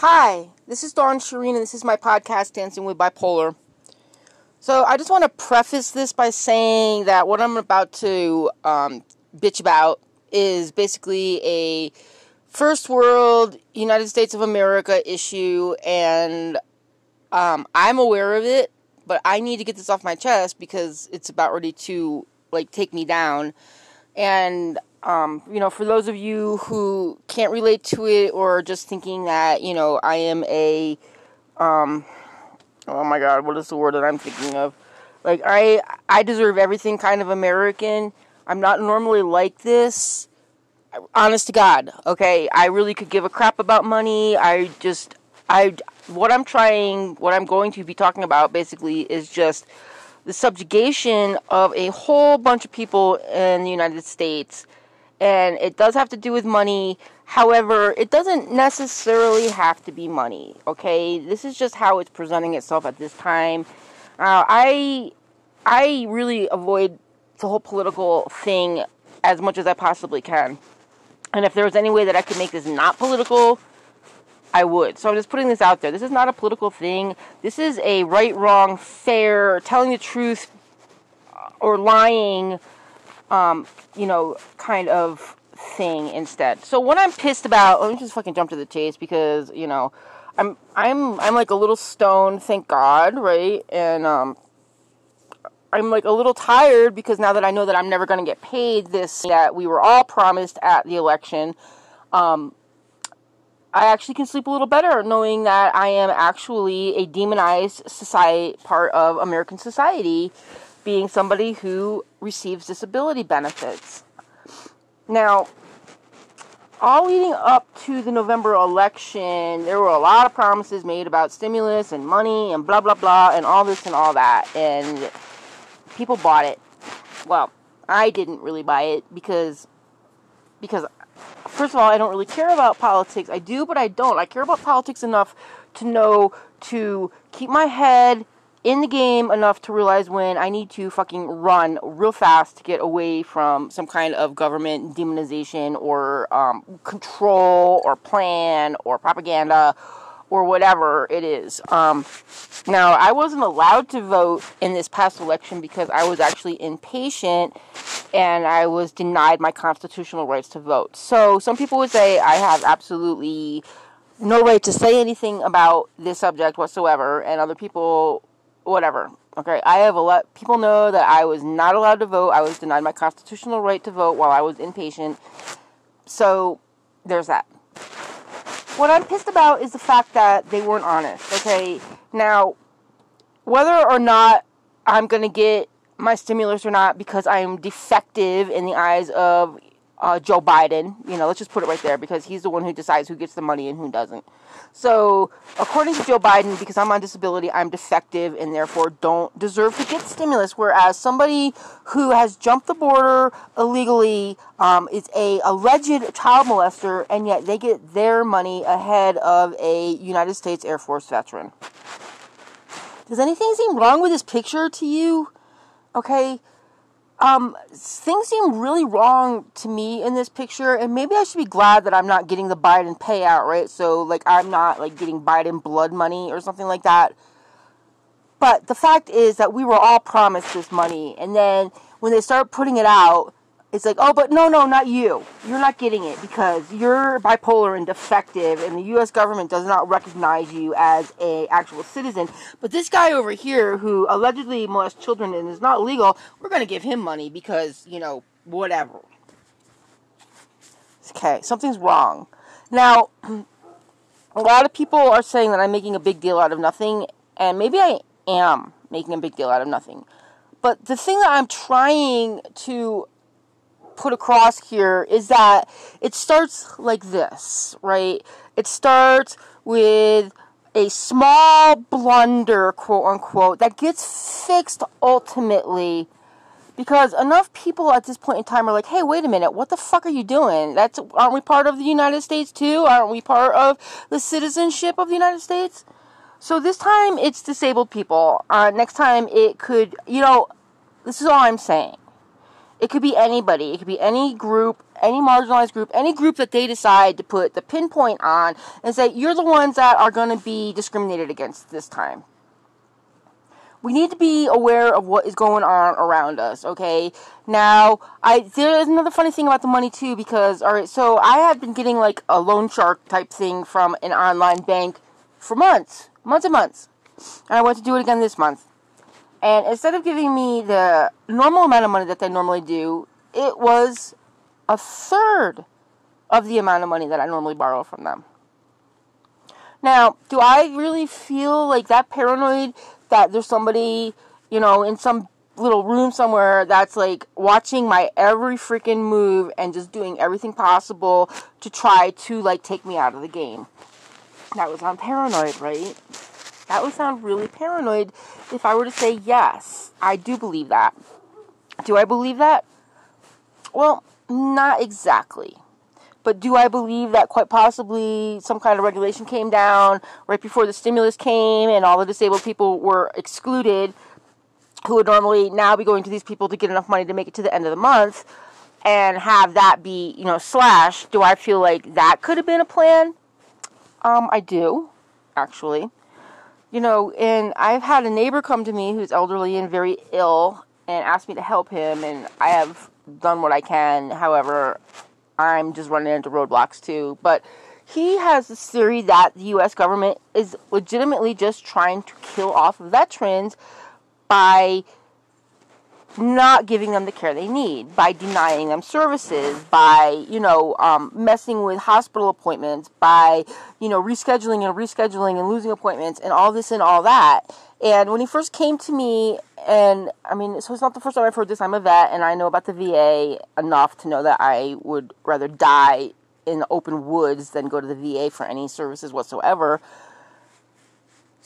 Hi, this is Dawn Sherine, and this is my podcast, Dancing with Bipolar. So, I just want to preface this by saying that what I'm about to um, bitch about is basically a first world United States of America issue, and um, I'm aware of it, but I need to get this off my chest because it's about ready to like take me down. And um, you know, for those of you who can't relate to it or just thinking that, you know, I am a, um, oh my god, what is the word that I'm thinking of? Like, I, I deserve everything kind of American. I'm not normally like this. Honest to God, okay? I really could give a crap about money. I just, I, what I'm trying, what I'm going to be talking about basically is just the subjugation of a whole bunch of people in the United States and it does have to do with money. However, it doesn't necessarily have to be money. Okay, this is just how it's presenting itself at this time. Uh, I I really avoid the whole political thing as much as I possibly can. And if there was any way that I could make this not political, I would. So I'm just putting this out there. This is not a political thing. This is a right, wrong, fair, telling the truth or lying um, you know, kind of thing instead. So what I'm pissed about, let me just fucking jump to the chase because, you know, I'm I'm I'm like a little stoned, thank God, right? And um I'm like a little tired because now that I know that I'm never going to get paid this that we were all promised at the election, um I actually can sleep a little better knowing that I am actually a demonized society part of American society being somebody who receives disability benefits. Now, all leading up to the November election, there were a lot of promises made about stimulus and money and blah, blah, blah, and all this and all that. And people bought it. Well, I didn't really buy it because, because first of all, I don't really care about politics. I do, but I don't. I care about politics enough to know to keep my head in the game enough to realize when I need to fucking run real fast to get away from some kind of government demonization or um, control or plan or propaganda or whatever it is. Um, now, I wasn't allowed to vote in this past election because I was actually impatient and I was denied my constitutional rights to vote. So, some people would say I have absolutely no right to say anything about this subject whatsoever, and other people whatever. Okay, I have a lot. People know that I was not allowed to vote. I was denied my constitutional right to vote while I was inpatient. So there's that. What I'm pissed about is the fact that they weren't honest. Okay, now whether or not I'm gonna get my stimulus or not because I am defective in the eyes of uh, Joe Biden. You know, let's just put it right there because he's the one who decides who gets the money and who doesn't. So, according to Joe Biden, because I'm on disability, I'm defective and therefore don't deserve to get stimulus. Whereas somebody who has jumped the border illegally um, is a alleged child molester, and yet they get their money ahead of a United States Air Force veteran. Does anything seem wrong with this picture to you? Okay, um, things seem really wrong to me in this picture, and maybe I should be glad that I'm not getting the Biden payout, right? So, like, I'm not like getting Biden blood money or something like that. But the fact is that we were all promised this money, and then when they start putting it out, it's like, oh, but no, no, not you. You're not getting it because you're bipolar and defective, and the U.S. government does not recognize you as a actual citizen. But this guy over here, who allegedly molests children and is not legal, we're going to give him money because you know whatever. Okay, something's wrong. Now, a lot of people are saying that I'm making a big deal out of nothing, and maybe I am making a big deal out of nothing. But the thing that I'm trying to put across here is that it starts like this, right? It starts with a small blunder, quote unquote, that gets fixed ultimately because enough people at this point in time are like, "Hey, wait a minute, what the fuck are you doing? That's aren't we part of the United States too? Aren't we part of the citizenship of the United States?" So this time it's disabled people. Uh, next time it could, you know, this is all I'm saying. It could be anybody. It could be any group, any marginalized group, any group that they decide to put the pinpoint on and say, you're the ones that are going to be discriminated against this time. We need to be aware of what is going on around us, okay? Now, I there's another funny thing about the money too because all right, so I had been getting like a loan shark type thing from an online bank for months, months and months. And I went to do it again this month. And instead of giving me the normal amount of money that they normally do, it was a third of the amount of money that I normally borrow from them. Now, do I really feel like that paranoid that there's somebody, you know, in some little room somewhere that's like watching my every freaking move and just doing everything possible to try to like take me out of the game? That was on paranoid, right? That would sound really paranoid if I were to say yes. I do believe that. Do I believe that? Well, not exactly. But do I believe that quite possibly some kind of regulation came down right before the stimulus came and all the disabled people were excluded who would normally now be going to these people to get enough money to make it to the end of the month and have that be, you know, slashed? Do I feel like that could have been a plan? Um, I do, actually. You know, and I've had a neighbor come to me who's elderly and very ill and ask me to help him, and I have done what I can. However, I'm just running into roadblocks too. But he has this theory that the U.S. government is legitimately just trying to kill off veterans by not giving them the care they need, by denying them services, by, you know, um, messing with hospital appointments, by, you know, rescheduling and rescheduling and losing appointments and all this and all that. And when he first came to me, and I mean, so it's not the first time I've heard this. I'm a vet and I know about the VA enough to know that I would rather die in the open woods than go to the VA for any services whatsoever.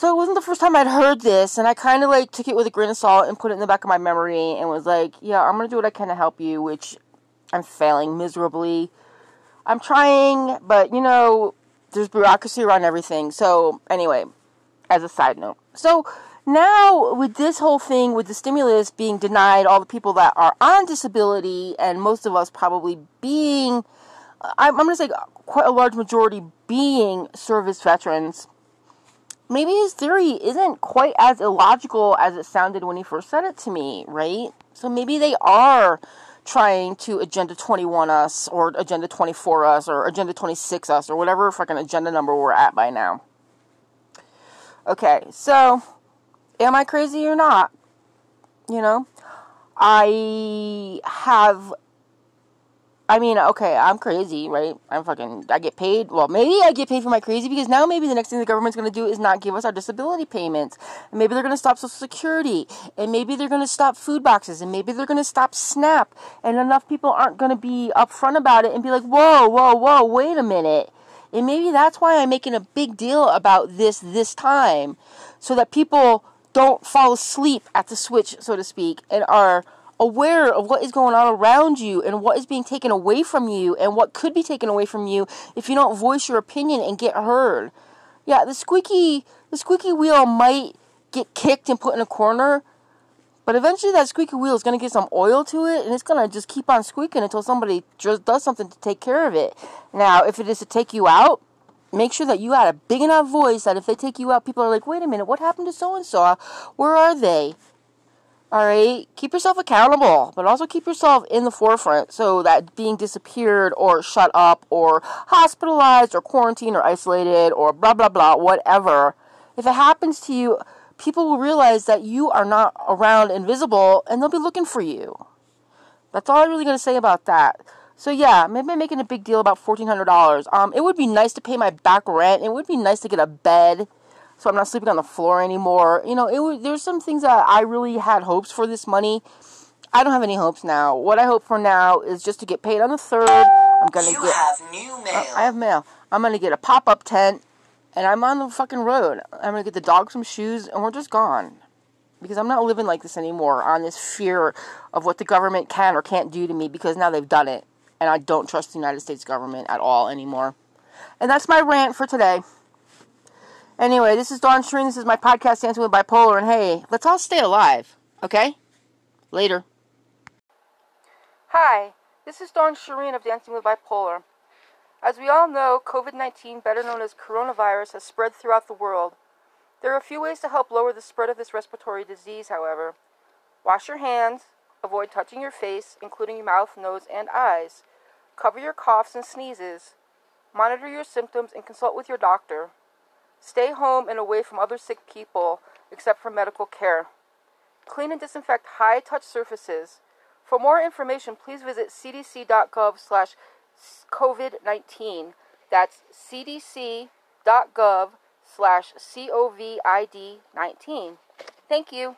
So it wasn't the first time I'd heard this, and I kind of like took it with a grain of salt and put it in the back of my memory and was like, yeah, I'm gonna do what I can to help you, which I'm failing miserably. I'm trying, but you know, there's bureaucracy around everything. So, anyway, as a side note. So, now with this whole thing with the stimulus being denied all the people that are on disability and most of us probably being uh, i'm, I'm going to say quite a large majority being service veterans maybe his theory isn't quite as illogical as it sounded when he first said it to me, right? So maybe they are trying to Agenda 21 us, or Agenda 24 us, or Agenda 26 us, or whatever fucking agenda number we're at by now. Okay, so am I crazy or not? You know, I have I mean, okay, I'm crazy, right? I'm fucking, I get paid. Well, maybe I get paid for my crazy because now maybe the next thing the government's going to do is not give us our disability payments. And maybe they're going to stop Social Security. And maybe they're going to stop food boxes. And maybe they're going to stop SNAP. And enough people aren't going to be upfront about it and be like, whoa, whoa, whoa, wait a minute. And maybe that's why I'm making a big deal about this this time. So that people don't fall asleep at the switch, so to speak, and are aware of what is going on around you and what is being taken away from you and what could be taken away from you if you don't voice your opinion and get heard. Yeah, the squeaky the squeaky wheel might get kicked and put in a corner, but eventually that squeaky wheel is going to get some oil to it and it's going to just keep on squeaking until somebody does something to take care of it. Now, if it is to take you out, make sure that you had a big enough voice that if they take you out, people are like, wait a minute, what happened to so and so? Where are they? All right, keep yourself accountable, but also keep yourself in the forefront so that being disappeared or shut up or hospitalized or quarantined or isolated or blah blah blah, whatever, if it happens to you, people will realize that you are not around invisible and they'll be looking for you. That's all I'm really going to say about that. So yeah, maybe I'm making a big deal about fourteen hundred dollars. Um, it would be nice to pay my back rent. It would be nice to get a bed so I'm not sleeping on the floor anymore. You know, it was, there's some things that I really had hopes for this money. I don't have any hopes now. What I hope for now is just to get paid on the third. I'm gonna you get. have new mail. Uh, I have mail. I'm gonna get a pop-up tent, and I'm on the fucking road. I'm gonna get the dog some shoes, and we're just gone. Because I'm not living like this anymore on this fear of what the government can or can't do to me because now they've done it. And I don't trust the United States government at all anymore. And that's my rant for today. Anyway, this is Dawn Sherine. This is my podcast, Dancing with Bipolar. And hey, let's all stay alive, okay? Later. Hi, This is Dawn Sherine of Dancing with Bipolar. As we all know, COVID 19, better known as coronavirus, has spread throughout the world. There are a few ways to help lower the spread of this respiratory disease, however. Wash your hands, avoid touching your face, including your mouth, nose, and eyes. Cover your coughs and sneezes. Monitor your symptoms and consult with your doctor. Stay home and away from other sick people except for medical care. Clean and disinfect high touch surfaces. For more information, please visit cdc.gov slash COVID-19. That's cdc.gov slash COVID-19. Thank you.